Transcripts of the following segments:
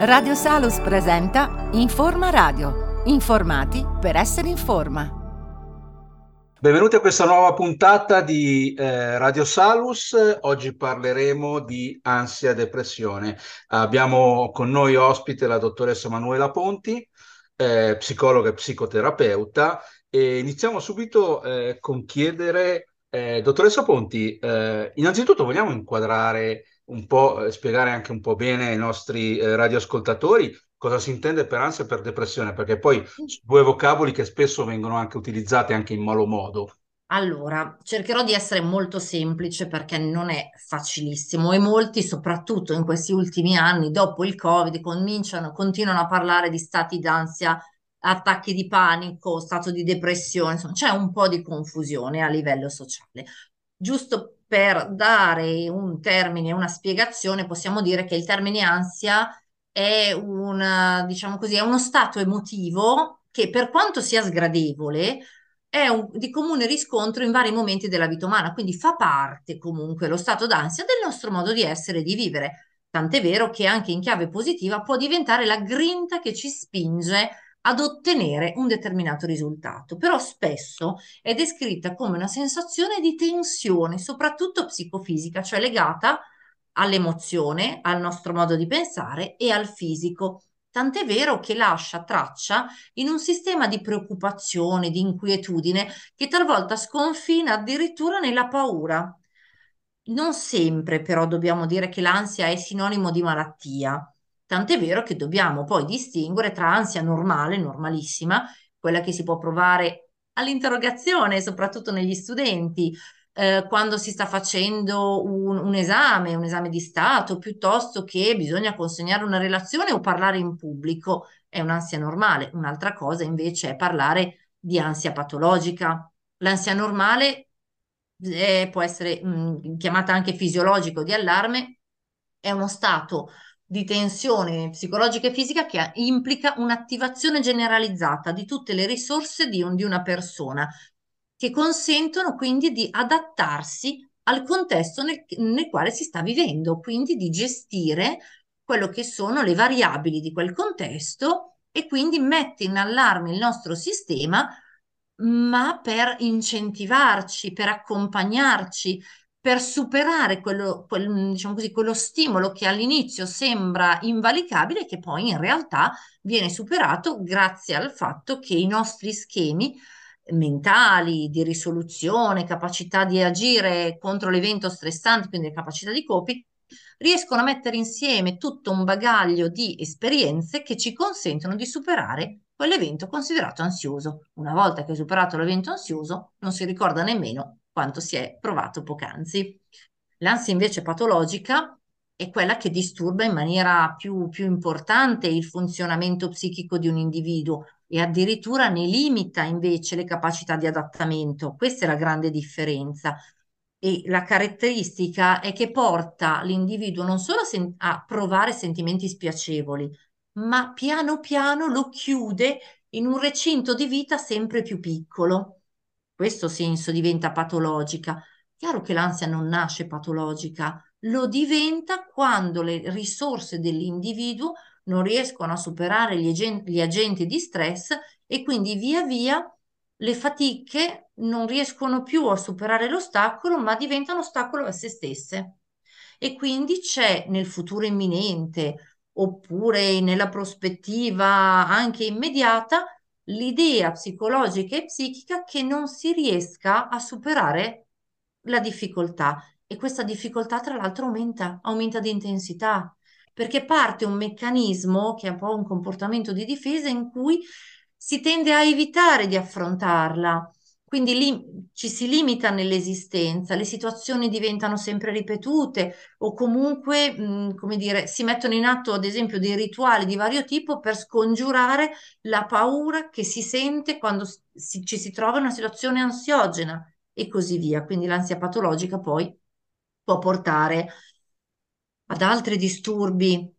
Radio Salus presenta Informa Radio. Informati per essere in forma. Benvenuti a questa nuova puntata di eh, Radio Salus. Oggi parleremo di ansia e depressione. Abbiamo con noi ospite la dottoressa Manuela Ponti, eh, psicologa e psicoterapeuta. E iniziamo subito eh, con chiedere, eh, dottoressa Ponti, eh, innanzitutto vogliamo inquadrare un po', eh, spiegare anche un po' bene ai nostri eh, radioascoltatori cosa si intende per ansia e per depressione, perché poi due vocaboli che spesso vengono anche utilizzati anche in malo modo. Allora, cercherò di essere molto semplice perché non è facilissimo e molti, soprattutto in questi ultimi anni, dopo il Covid, cominciano, continuano a parlare di stati d'ansia, attacchi di panico, stato di depressione, insomma, c'è un po' di confusione a livello sociale. Giusto per dare un termine, una spiegazione, possiamo dire che il termine ansia è un, diciamo così, è uno stato emotivo che per quanto sia sgradevole, è un, di comune riscontro in vari momenti della vita umana, quindi fa parte comunque lo stato d'ansia del nostro modo di essere e di vivere. Tant'è vero che anche in chiave positiva può diventare la grinta che ci spinge ad ottenere un determinato risultato, però spesso è descritta come una sensazione di tensione, soprattutto psicofisica, cioè legata all'emozione, al nostro modo di pensare e al fisico. Tant'è vero che lascia traccia in un sistema di preoccupazione, di inquietudine che talvolta sconfina addirittura nella paura. Non sempre però dobbiamo dire che l'ansia è sinonimo di malattia. Tant'è vero che dobbiamo poi distinguere tra ansia normale, normalissima, quella che si può provare all'interrogazione, soprattutto negli studenti, eh, quando si sta facendo un, un, esame, un esame di Stato, piuttosto che bisogna consegnare una relazione o parlare in pubblico, è un'ansia normale. Un'altra cosa invece è parlare di ansia patologica. L'ansia normale eh, può essere mh, chiamata anche fisiologico di allarme, è uno stato di tensione psicologica e fisica che implica un'attivazione generalizzata di tutte le risorse di, un, di una persona, che consentono quindi di adattarsi al contesto nel, nel quale si sta vivendo, quindi di gestire quello che sono le variabili di quel contesto e quindi mette in allarme il nostro sistema, ma per incentivarci, per accompagnarci, per superare quello, quel, diciamo così, quello stimolo che all'inizio sembra invalicabile che poi in realtà viene superato grazie al fatto che i nostri schemi mentali, di risoluzione, capacità di agire contro l'evento stressante, quindi capacità di coping, riescono a mettere insieme tutto un bagaglio di esperienze che ci consentono di superare quell'evento considerato ansioso. Una volta che hai superato l'evento ansioso, non si ricorda nemmeno quanto si è provato poc'anzi. L'ansia invece patologica è quella che disturba in maniera più, più importante il funzionamento psichico di un individuo e addirittura ne limita invece le capacità di adattamento. Questa è la grande differenza. E la caratteristica è che porta l'individuo non solo a, sen- a provare sentimenti spiacevoli, ma piano piano lo chiude in un recinto di vita sempre più piccolo questo senso diventa patologica. Chiaro che l'ansia non nasce patologica, lo diventa quando le risorse dell'individuo non riescono a superare gli, agenti, gli agenti di stress e quindi via via le fatiche non riescono più a superare l'ostacolo, ma diventano ostacolo a se stesse. E quindi c'è nel futuro imminente oppure nella prospettiva anche immediata l'idea psicologica e psichica che non si riesca a superare la difficoltà. E questa difficoltà tra l'altro aumenta, aumenta di intensità perché parte un meccanismo che è un po' un comportamento di difesa in cui si tende a evitare di affrontarla quindi lì ci si limita nell'esistenza, le situazioni diventano sempre ripetute o comunque, mh, come dire, si mettono in atto ad esempio dei rituali di vario tipo per scongiurare la paura che si sente quando si, ci si trova in una situazione ansiogena e così via. Quindi l'ansia patologica poi può portare ad altri disturbi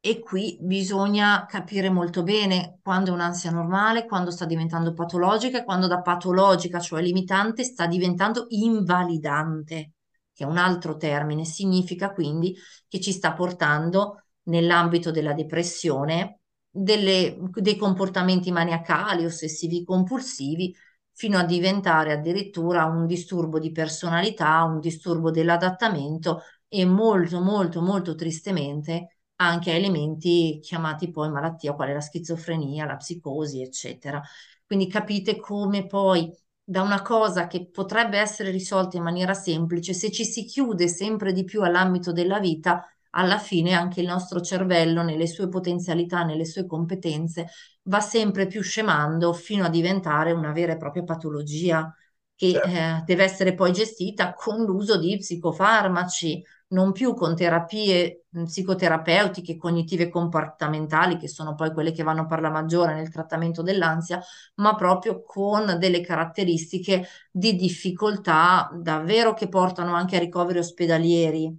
e qui bisogna capire molto bene quando è un'ansia normale, quando sta diventando patologica e quando da patologica, cioè limitante, sta diventando invalidante, che è un altro termine, significa quindi che ci sta portando nell'ambito della depressione, delle, dei comportamenti maniacali, ossessivi compulsivi, fino a diventare addirittura un disturbo di personalità, un disturbo dell'adattamento e molto, molto, molto tristemente anche a elementi chiamati poi malattia, quale la schizofrenia, la psicosi, eccetera. Quindi capite come poi da una cosa che potrebbe essere risolta in maniera semplice, se ci si chiude sempre di più all'ambito della vita, alla fine anche il nostro cervello, nelle sue potenzialità, nelle sue competenze, va sempre più scemando fino a diventare una vera e propria patologia che certo. eh, deve essere poi gestita con l'uso di psicofarmaci, non più con terapie psicoterapeutiche, cognitive comportamentali, che sono poi quelle che vanno per la maggiore nel trattamento dell'ansia, ma proprio con delle caratteristiche di difficoltà davvero che portano anche a ricoveri ospedalieri.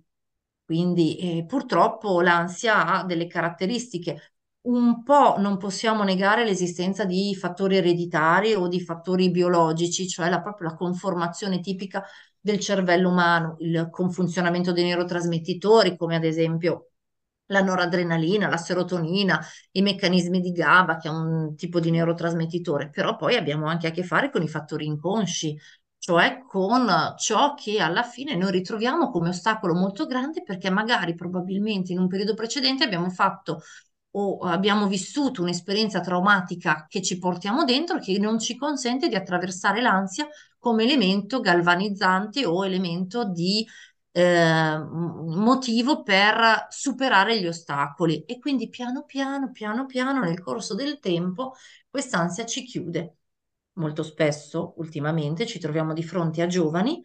Quindi eh, purtroppo l'ansia ha delle caratteristiche. Un po' non possiamo negare l'esistenza di fattori ereditari o di fattori biologici, cioè la, proprio la conformazione tipica del cervello umano, il funzionamento dei neurotrasmettitori, come ad esempio la noradrenalina, la serotonina, i meccanismi di GABA, che è un tipo di neurotrasmettitore, però poi abbiamo anche a che fare con i fattori inconsci, cioè con ciò che alla fine noi ritroviamo come ostacolo molto grande perché magari probabilmente in un periodo precedente abbiamo fatto o abbiamo vissuto un'esperienza traumatica che ci portiamo dentro che non ci consente di attraversare l'ansia come elemento galvanizzante o elemento di eh, motivo per superare gli ostacoli e quindi piano piano, piano piano nel corso del tempo quest'ansia ci chiude. Molto spesso, ultimamente, ci troviamo di fronte a giovani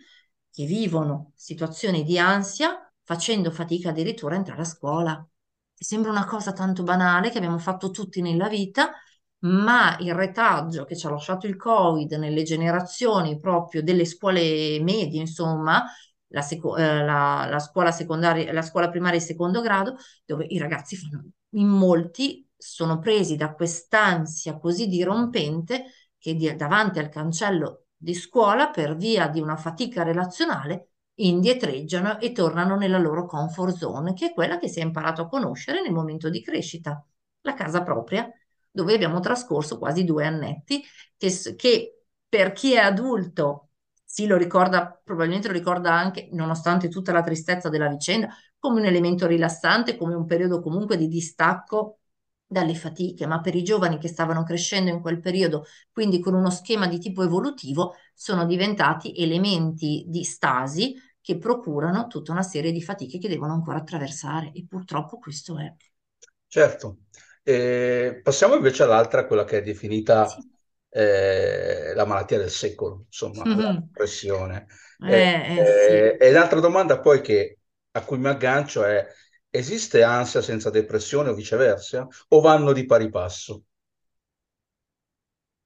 che vivono situazioni di ansia facendo fatica addirittura a entrare a scuola. Sembra una cosa tanto banale che abbiamo fatto tutti nella vita, ma il retaggio che ci ha lasciato il Covid nelle generazioni proprio delle scuole medie, insomma, la, seco- eh, la, la, scuola secondaria, la scuola primaria e secondo grado, dove i ragazzi fanno, in molti sono presi da quest'ansia così dirompente che di, davanti al cancello di scuola, per via di una fatica relazionale, indietreggiano e tornano nella loro comfort zone, che è quella che si è imparato a conoscere nel momento di crescita, la casa propria dove abbiamo trascorso quasi due annetti, che, che per chi è adulto sì, lo ricorda, probabilmente lo ricorda anche, nonostante tutta la tristezza della vicenda, come un elemento rilassante, come un periodo comunque di distacco dalle fatiche, ma per i giovani che stavano crescendo in quel periodo, quindi con uno schema di tipo evolutivo, sono diventati elementi di stasi che procurano tutta una serie di fatiche che devono ancora attraversare e purtroppo questo è. Certo, e passiamo invece all'altra, quella che è definita sì. eh, la malattia del secolo, insomma, mm-hmm. la depressione. Eh, eh, eh, sì. E l'altra domanda poi che, a cui mi aggancio è, esiste ansia senza depressione o viceversa? O vanno di pari passo?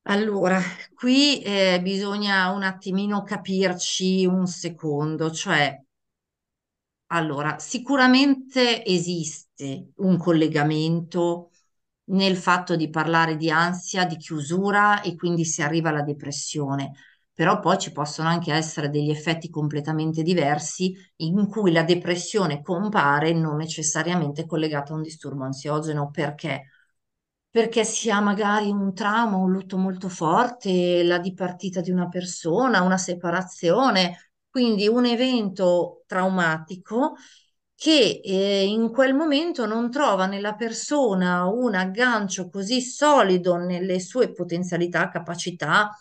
Allora, qui eh, bisogna un attimino capirci un secondo, cioè, allora, sicuramente esiste un collegamento nel fatto di parlare di ansia, di chiusura e quindi si arriva alla depressione. Però poi ci possono anche essere degli effetti completamente diversi in cui la depressione compare non necessariamente collegata a un disturbo ansiogeno. Perché? Perché si ha magari un trauma, un lutto molto forte, la dipartita di una persona, una separazione, quindi un evento traumatico che eh, in quel momento non trova nella persona un aggancio così solido nelle sue potenzialità, capacità,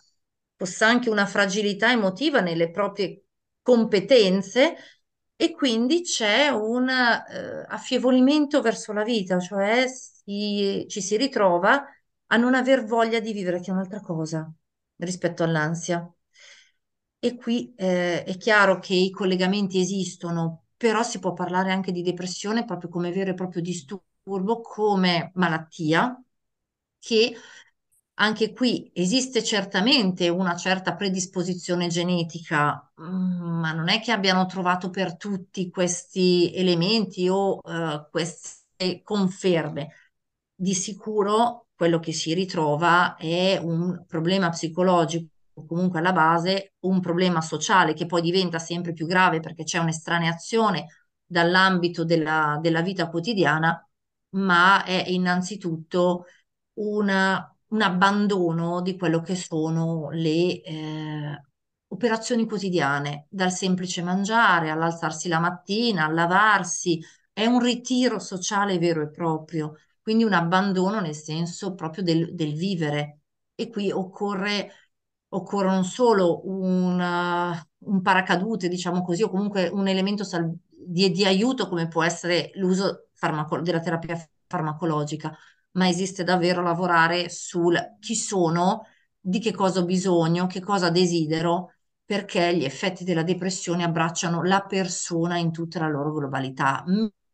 possa anche una fragilità emotiva nelle proprie competenze e quindi c'è un eh, affievolimento verso la vita, cioè si, ci si ritrova a non aver voglia di vivere, che è un'altra cosa rispetto all'ansia. E qui eh, è chiaro che i collegamenti esistono, però si può parlare anche di depressione proprio come vero e proprio disturbo, come malattia, che anche qui esiste certamente una certa predisposizione genetica, mm, ma non è che abbiano trovato per tutti questi elementi o uh, queste conferme. Di sicuro quello che si ritrova è un problema psicologico comunque alla base un problema sociale che poi diventa sempre più grave perché c'è un'estraneazione dall'ambito della, della vita quotidiana ma è innanzitutto una, un abbandono di quello che sono le eh, operazioni quotidiane, dal semplice mangiare all'alzarsi la mattina, al lavarsi, è un ritiro sociale vero e proprio, quindi un abbandono nel senso proprio del, del vivere. E qui occorre, occorre non solo una, un paracadute, diciamo così, o comunque un elemento sal- di, di, aiuto come può essere l'uso farmaco- della terapia farmacologica, ma esiste davvero lavorare sul chi sono, di che cosa ho bisogno, che cosa desidero, perché gli effetti della depressione abbracciano la persona in tutta la loro globalità,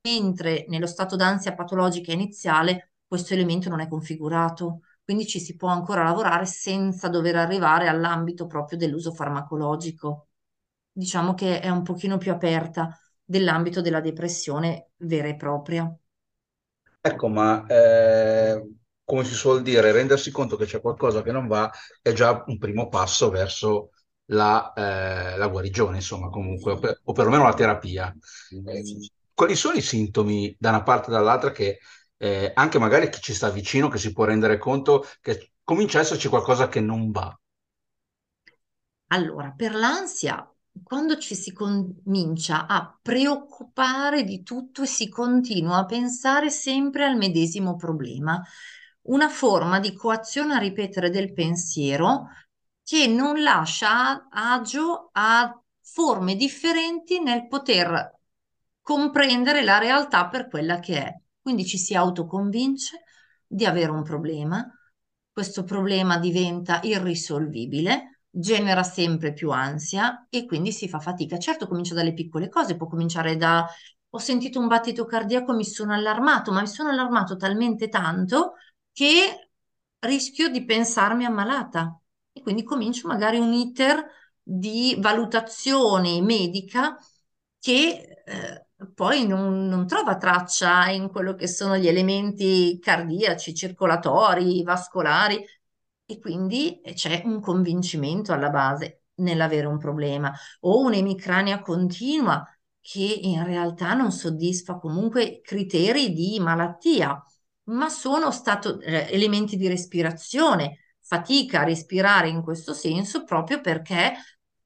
mentre nello stato d'ansia patologica iniziale questo elemento non è configurato. Quindi ci si può ancora lavorare senza dover arrivare all'ambito proprio dell'uso farmacologico. Diciamo che è un pochino più aperta dell'ambito della depressione vera e propria. Ecco, ma eh, come si suol dire, rendersi conto che c'è qualcosa che non va è già un primo passo verso la, eh, la guarigione, insomma, comunque, o, per, o perlomeno la terapia. Eh, quali sono i sintomi da una parte e dall'altra che eh, anche magari chi ci sta vicino che si può rendere conto che comincia a esserci qualcosa che non va? Allora, per l'ansia quando ci si comincia a preoccupare di tutto e si continua a pensare sempre al medesimo problema, una forma di coazione a ripetere del pensiero che non lascia agio a forme differenti nel poter comprendere la realtà per quella che è. Quindi ci si autoconvince di avere un problema, questo problema diventa irrisolvibile genera sempre più ansia e quindi si fa fatica. Certo, comincia dalle piccole cose, può cominciare da ho sentito un battito cardiaco, mi sono allarmato, ma mi sono allarmato talmente tanto che rischio di pensarmi ammalata e quindi comincio magari un iter di valutazione medica che eh, poi non, non, trova traccia in quello che sono gli elementi cardiaci, circolatori, vascolari, e quindi eh, c'è un convincimento alla base nell'avere un problema o un'emicrania continua che in realtà non soddisfa comunque criteri di malattia, ma sono stato eh, elementi di respirazione, fatica a respirare in questo senso proprio perché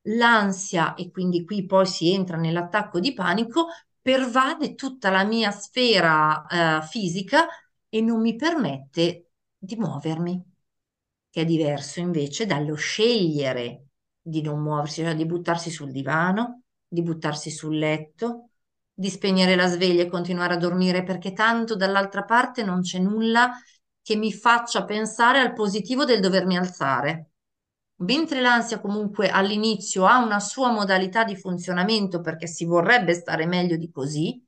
l'ansia e quindi qui poi si entra nell'attacco di panico pervade tutta la mia sfera eh, fisica e non mi permette di muovermi che è diverso invece dallo scegliere di non muoversi, cioè di buttarsi sul divano, di buttarsi sul letto, di spegnere la sveglia e continuare a dormire perché tanto dall'altra parte non c'è nulla che mi faccia pensare al positivo del dovermi alzare. Mentre l'ansia comunque all'inizio ha una sua modalità di funzionamento perché si vorrebbe stare meglio di così,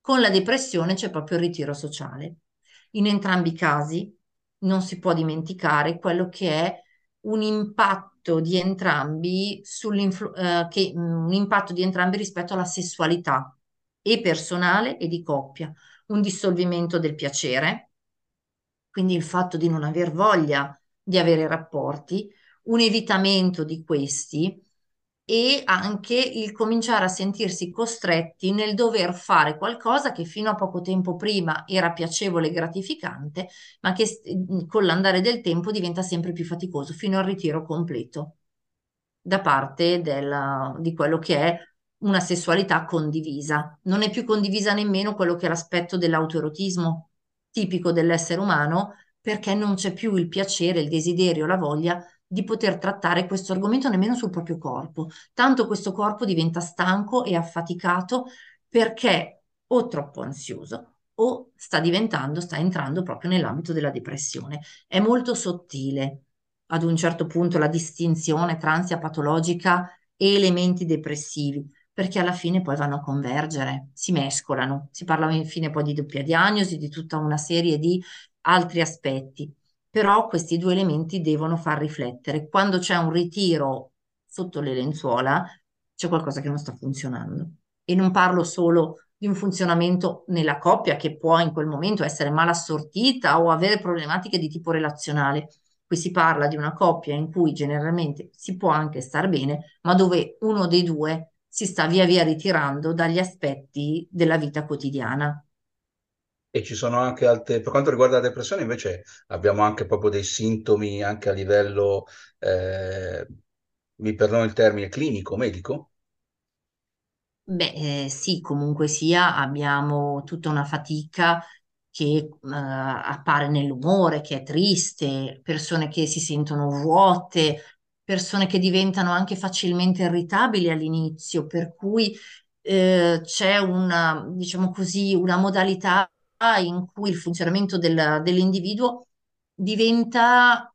con la depressione c'è proprio il ritiro sociale. In entrambi i casi non si può dimenticare quello che è un impatto di entrambi, eh, che, un impatto di entrambi rispetto alla sessualità e personale e di coppia, un dissolvimento del piacere, quindi il fatto di non aver voglia di avere rapporti, un evitamento di questi e anche il cominciare a sentirsi costretti nel dover fare qualcosa che fino a poco tempo prima era piacevole e gratificante, ma che con l'andare del tempo diventa sempre più faticoso fino al ritiro completo da parte della, di quello che è una sessualità condivisa. Non è più condivisa nemmeno quello che è l'aspetto dell'autoerotismo tipico dell'essere umano, perché non c'è più il piacere, il desiderio, la voglia di poter trattare questo argomento nemmeno sul proprio corpo. Tanto questo corpo diventa stanco e affaticato perché o troppo ansioso o sta diventando, sta entrando proprio nell'ambito della depressione. È molto sottile ad un certo punto la distinzione tra ansia patologica e elementi depressivi, perché alla fine poi vanno a convergere, si mescolano, si parla infine poi di doppia diagnosi, di tutta una serie di altri aspetti però questi due elementi devono far riflettere. Quando c'è un ritiro sotto le lenzuola, c'è qualcosa che non sta funzionando. E non parlo solo di un funzionamento nella coppia che può in quel momento essere mal assortita o avere problematiche di tipo relazionale. Qui si parla di una coppia in cui generalmente si può anche star bene, ma dove uno dei due si sta via via ritirando dagli aspetti della vita quotidiana. E ci sono anche altre, per quanto riguarda la depressione invece abbiamo anche proprio dei sintomi anche a livello, eh, mi perdono il termine, clinico, medico? Beh, eh, sì, comunque sia, abbiamo tutta una fatica che eh, appare nell'umore, che è triste, persone che si sentono vuote, persone che diventano anche facilmente irritabili all'inizio, per cui eh, c'è una, diciamo così, una modalità in cui il funzionamento del- dell'individuo diventa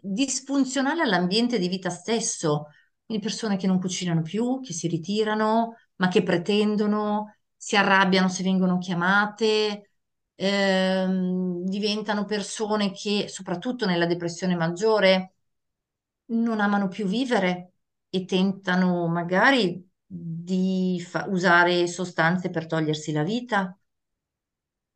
disfunzionale all'ambiente di vita stesso. Quindi persone che non cucinano più, che si ritirano, ma che pretendono, si arrabbiano se vengono chiamate, ehm, diventano persone che, soprattutto nella depressione maggiore, non amano più vivere e tentano magari di fa- usare sostanze per togliersi la vita.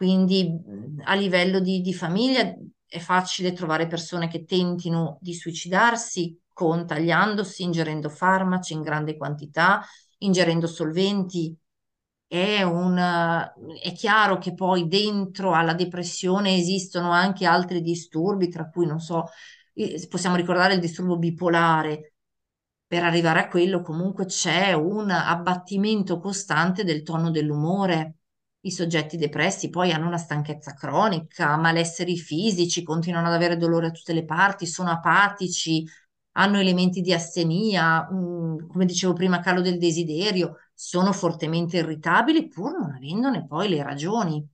Quindi mh, a livello di, di famiglia è facile trovare persone che tentino di suicidarsi con tagliandosi, ingerendo farmaci in grande quantità, ingerendo solventi. È un, è chiaro che poi dentro alla depressione esistono anche altri disturbi, tra cui, non so, possiamo ricordare il disturbo bipolare. Per arrivare a quello comunque c'è un abbattimento costante del tono dell'umore. I soggetti depressi poi hanno una stanchezza cronica, malesseri fisici, continuano ad avere dolore a tutte le parti, sono apatici, hanno elementi di astenia, mh, come dicevo prima, calo del desiderio, sono fortemente irritabili pur non avendone poi le ragioni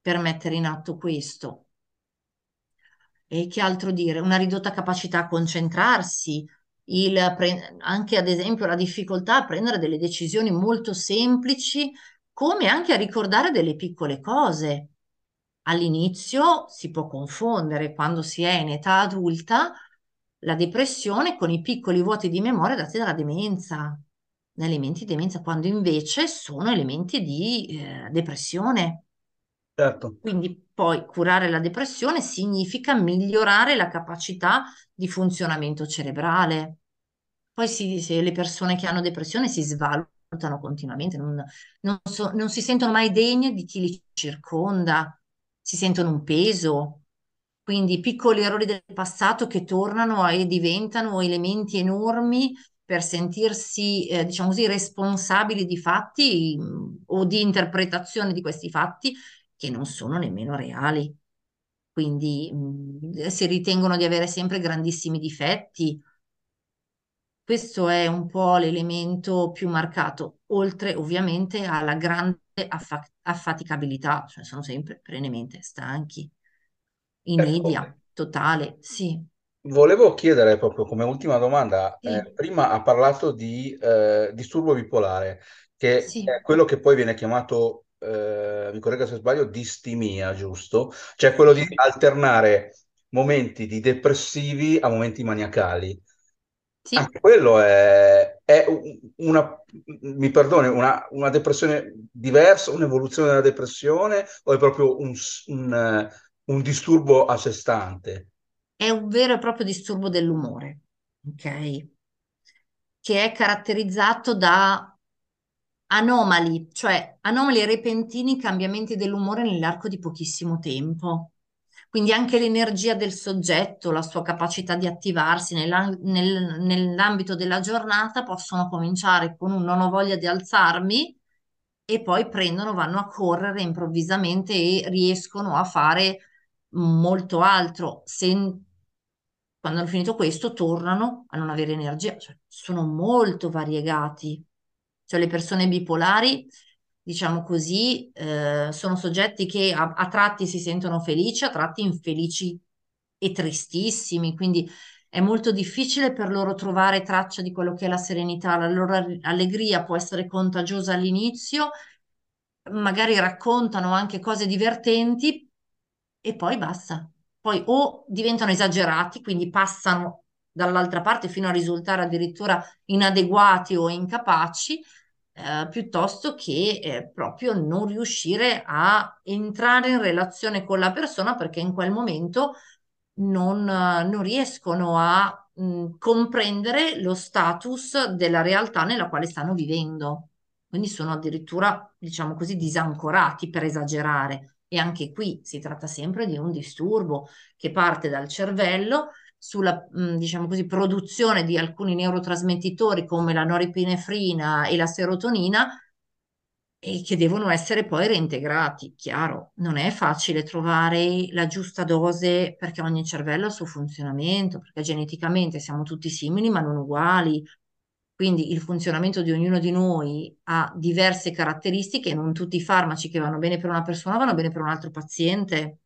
per mettere in atto questo. E che altro dire? Una ridotta capacità a concentrarsi, il anche ad esempio la difficoltà a prendere delle decisioni molto semplici, come anche a ricordare delle piccole cose. All'inizio si può confondere quando si è in età adulta la depressione con i piccoli vuoti di memoria dati dalla demenza, elementi di demenza, quando invece sono elementi di eh, depressione. Certo. Quindi poi curare la depressione significa migliorare la capacità di funzionamento cerebrale. Poi si, se le persone che hanno depressione si svalutano continuamente, non, non so- non si sentono mai degne di chi li circonda, si sentono un peso. Quindi piccoli errori del passato che tornano e diventano elementi enormi per sentirsi, eh, diciamo così, responsabili di fatti mh, o di interpretazione di questi fatti che non sono nemmeno reali. Quindi mh, si ritengono di avere sempre grandissimi difetti. Questo è un po' l'elemento più marcato, oltre ovviamente alla grande affa- affaticabilità, cioè sono sempre perennemente stanchi, Ecco, inedia, totale, sì, Volevo chiedere proprio come ultima domanda, sì, eh, prima ha parlato di eh, disturbo bipolare, che sì, è quello che poi viene chiamato, eh, mi corregga se sbaglio, distimia, giusto? Cioè quello di alternare momenti di depressivi a momenti maniacali. Sì. Anche quello è, è un- una, mi perdoni, una, una depressione diversa, un'evoluzione della depressione o è proprio un, un, un disturbo a sé stante? È un vero e proprio disturbo dell'umore, ok? Che è caratterizzato da anomali, cioè anomali repentini cambiamenti dell'umore nell'arco di pochissimo tempo. Quindi anche l'energia del soggetto, la sua capacità di attivarsi nel- nell'ambito della giornata possono cominciare con un non ho voglia di alzarmi e poi prendono, vanno a correre improvvisamente e riescono a fare molto altro. Se quando hanno finito questo, tornano a non avere energia, cioè, sono molto variegati. Cioè le persone bipolari, diciamo così, eh, sono soggetti che a, a tratti si sentono felici, a tratti infelici e tristissimi, quindi è molto difficile per loro trovare traccia di quello che è la serenità, la loro allegria può essere contagiosa all'inizio, magari raccontano anche cose divertenti e poi basta. Poi o diventano esagerati, quindi passano dall'altra parte fino a risultare addirittura inadeguati o incapaci, eh, piuttosto che eh, proprio non riuscire a entrare in relazione con la persona perché in quel momento non, eh, non riescono a mh, comprendere lo status della realtà nella quale stanno vivendo. Quindi sono addirittura, diciamo così, disancorati per esagerare E anche qui si tratta sempre di un disturbo che parte dal cervello sulla, diciamo così, produzione di alcuni neurotrasmettitori come la norepinefrina e la serotonina e che devono essere poi reintegrati. Chiaro, non è facile trovare la giusta dose perché ogni cervello ha il suo funzionamento, perché geneticamente siamo tutti simili ma non uguali, quindi il funzionamento di ognuno di noi ha diverse caratteristiche e non tutti i farmaci che vanno bene per una persona vanno bene per un altro paziente.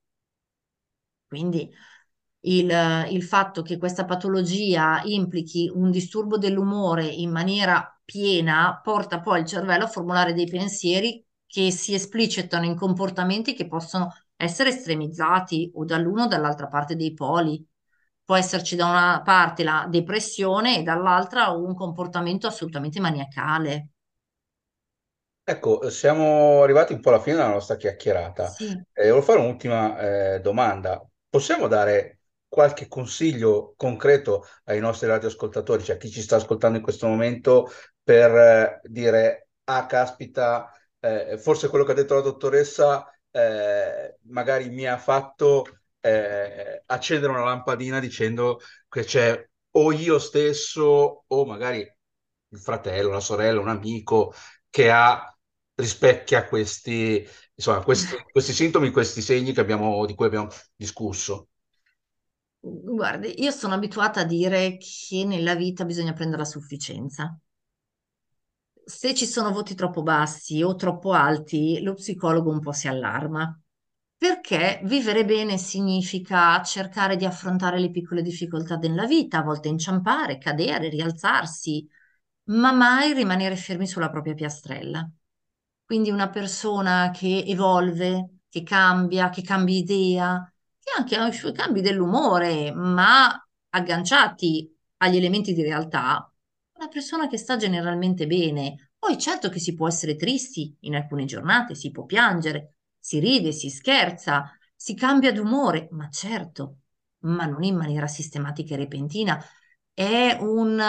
Quindi il, il fatto che questa patologia implichi un disturbo dell'umore in maniera piena porta poi il cervello a formulare dei pensieri che si esplicitano in comportamenti che possono essere estremizzati o dall'uno o dall'altra parte dei poli può esserci da una parte la depressione e dall'altra un comportamento assolutamente maniacale. Ecco, siamo arrivati un po' alla fine della nostra chiacchierata. Sì. Eh, volevo fare un'ultima eh, domanda. Possiamo dare qualche consiglio concreto ai nostri radioascoltatori, cioè a chi ci sta ascoltando in questo momento, per eh, dire, ah, caspita, eh, forse quello che ha detto la dottoressa eh, magari mi ha fatto eh, accendere una lampadina dicendo che c'è o io stesso o magari il fratello, la sorella, un amico che ha rispecchia questi, insomma, questi, questi sintomi, questi segni abbiamo, di cui abbiamo discusso. Guardi, io sono abituata a dire che nella vita bisogna prendere la sufficienza. Se ci sono voti troppo bassi o troppo alti, lo psicologo un po' si allarma perché vivere bene significa cercare di affrontare le piccole difficoltà della vita, a volte inciampare, cadere, rialzarsi, ma mai rimanere fermi sulla propria piastrella. Quindi una persona che evolve, che cambia, che cambia idea, anche ha i suoi cambi dell'umore, ma agganciati agli elementi di realtà, una persona che sta generalmente bene. Poi certo che si può essere tristi in alcune giornate, si può piangere, si ride, si scherza, si cambia d'umore, ma certo, ma non in maniera sistematica e repentina. È un,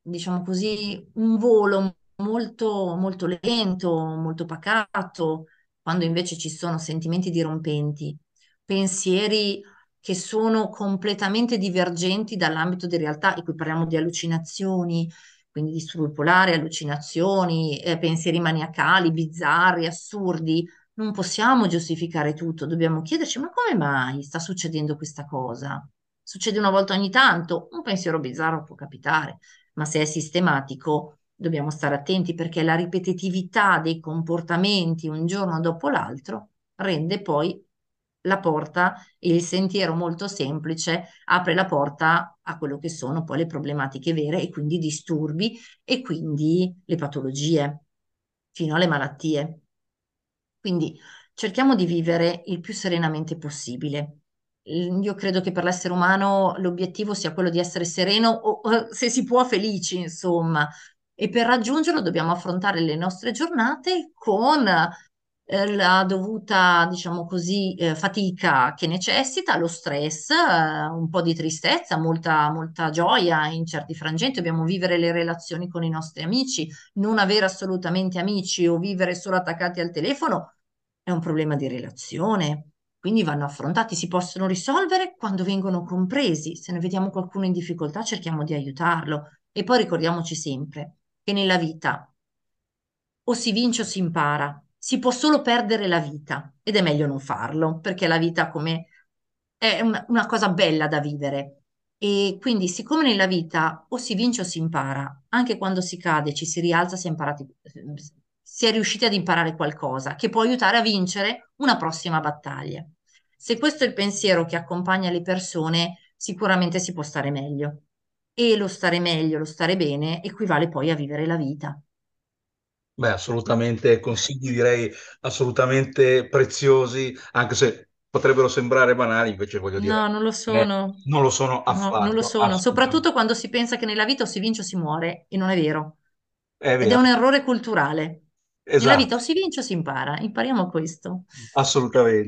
diciamo così, un volo molto, molto lento, molto pacato, quando invece ci sono sentimenti dirompenti, pensieri che sono completamente divergenti dall'ambito di realtà, e qui parliamo di allucinazioni, quindi disturbo bipolare, allucinazioni, eh, pensieri maniacali, bizzarri, assurdi, non possiamo giustificare tutto, dobbiamo chiederci ma come mai sta succedendo questa cosa? Succede una volta ogni tanto, un pensiero bizzarro può capitare, ma se è sistematico dobbiamo stare attenti perché la ripetitività dei comportamenti un giorno dopo l'altro rende poi la porta il sentiero molto semplice apre la porta a quello che sono poi le problematiche vere e quindi disturbi e quindi le patologie fino alle malattie. Quindi cerchiamo di vivere il più serenamente possibile. Io credo che per l'essere umano l'obiettivo sia quello di essere sereno o, se si può, felici, insomma. E per raggiungerlo dobbiamo affrontare le nostre giornate con eh, la dovuta, diciamo così, eh, fatica che necessita, lo stress, eh, un po' di tristezza, molta, molta gioia in certi frangenti. Dobbiamo vivere le relazioni con i nostri amici, non avere assolutamente amici o vivere solo attaccati al telefono è un problema di relazione. Quindi vanno affrontati, si possono risolvere quando vengono compresi. Se ne vediamo qualcuno in difficoltà, cerchiamo di aiutarlo. E poi ricordiamoci sempre che nella vita o si vince o si impara si può solo perdere la vita ed è meglio non farlo perché la vita come è una, cosa bella da vivere. E quindi, siccome nella vita o si vince o si impara, anche quando si cade, ci si rialza, si è, imparati, si è riusciti ad imparare qualcosa che può aiutare a vincere una prossima battaglia. Se questo è il pensiero che accompagna le persone, sicuramente si può stare meglio. E lo stare meglio, lo stare bene, equivale poi a vivere la vita. Beh, assolutamente consigli direi assolutamente preziosi, anche se potrebbero sembrare banali, invece voglio dire, No, non lo eh, sono. non lo sono No, non lo affatto, sono. assolutamente. Soprattutto quando si pensa che nella vita o si vince o si muore, e non è vero. È Ed è vero, un errore culturale. Nella vita o esatto, si vince o si impara. Impariamo questo.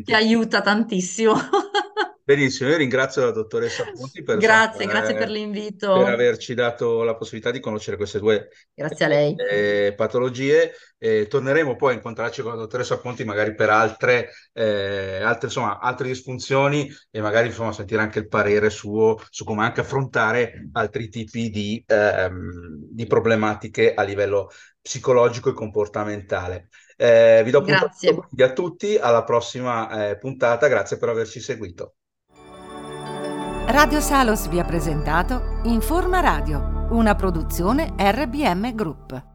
Ti assolutamente. aiuta tantissimo. Benissimo, io ringrazio la dottoressa Ponti per, grazie, grazie per l'invito. Per averci dato la possibilità di conoscere queste due grazie a lei. Eh, patologie. Eh, torneremo poi a incontrarci con la dottoressa Ponti magari per altre, eh, altre, insomma, altre disfunzioni e magari insomma, sentire anche il parere suo su come anche affrontare altri tipi di, ehm, di problematiche a livello psicologico e comportamentale. Eh, vi do appuntamento a tutti, alla prossima eh, puntata, grazie per averci seguito. Radio Salos vi ha presentato Informa Radio, una produzione RBM Group.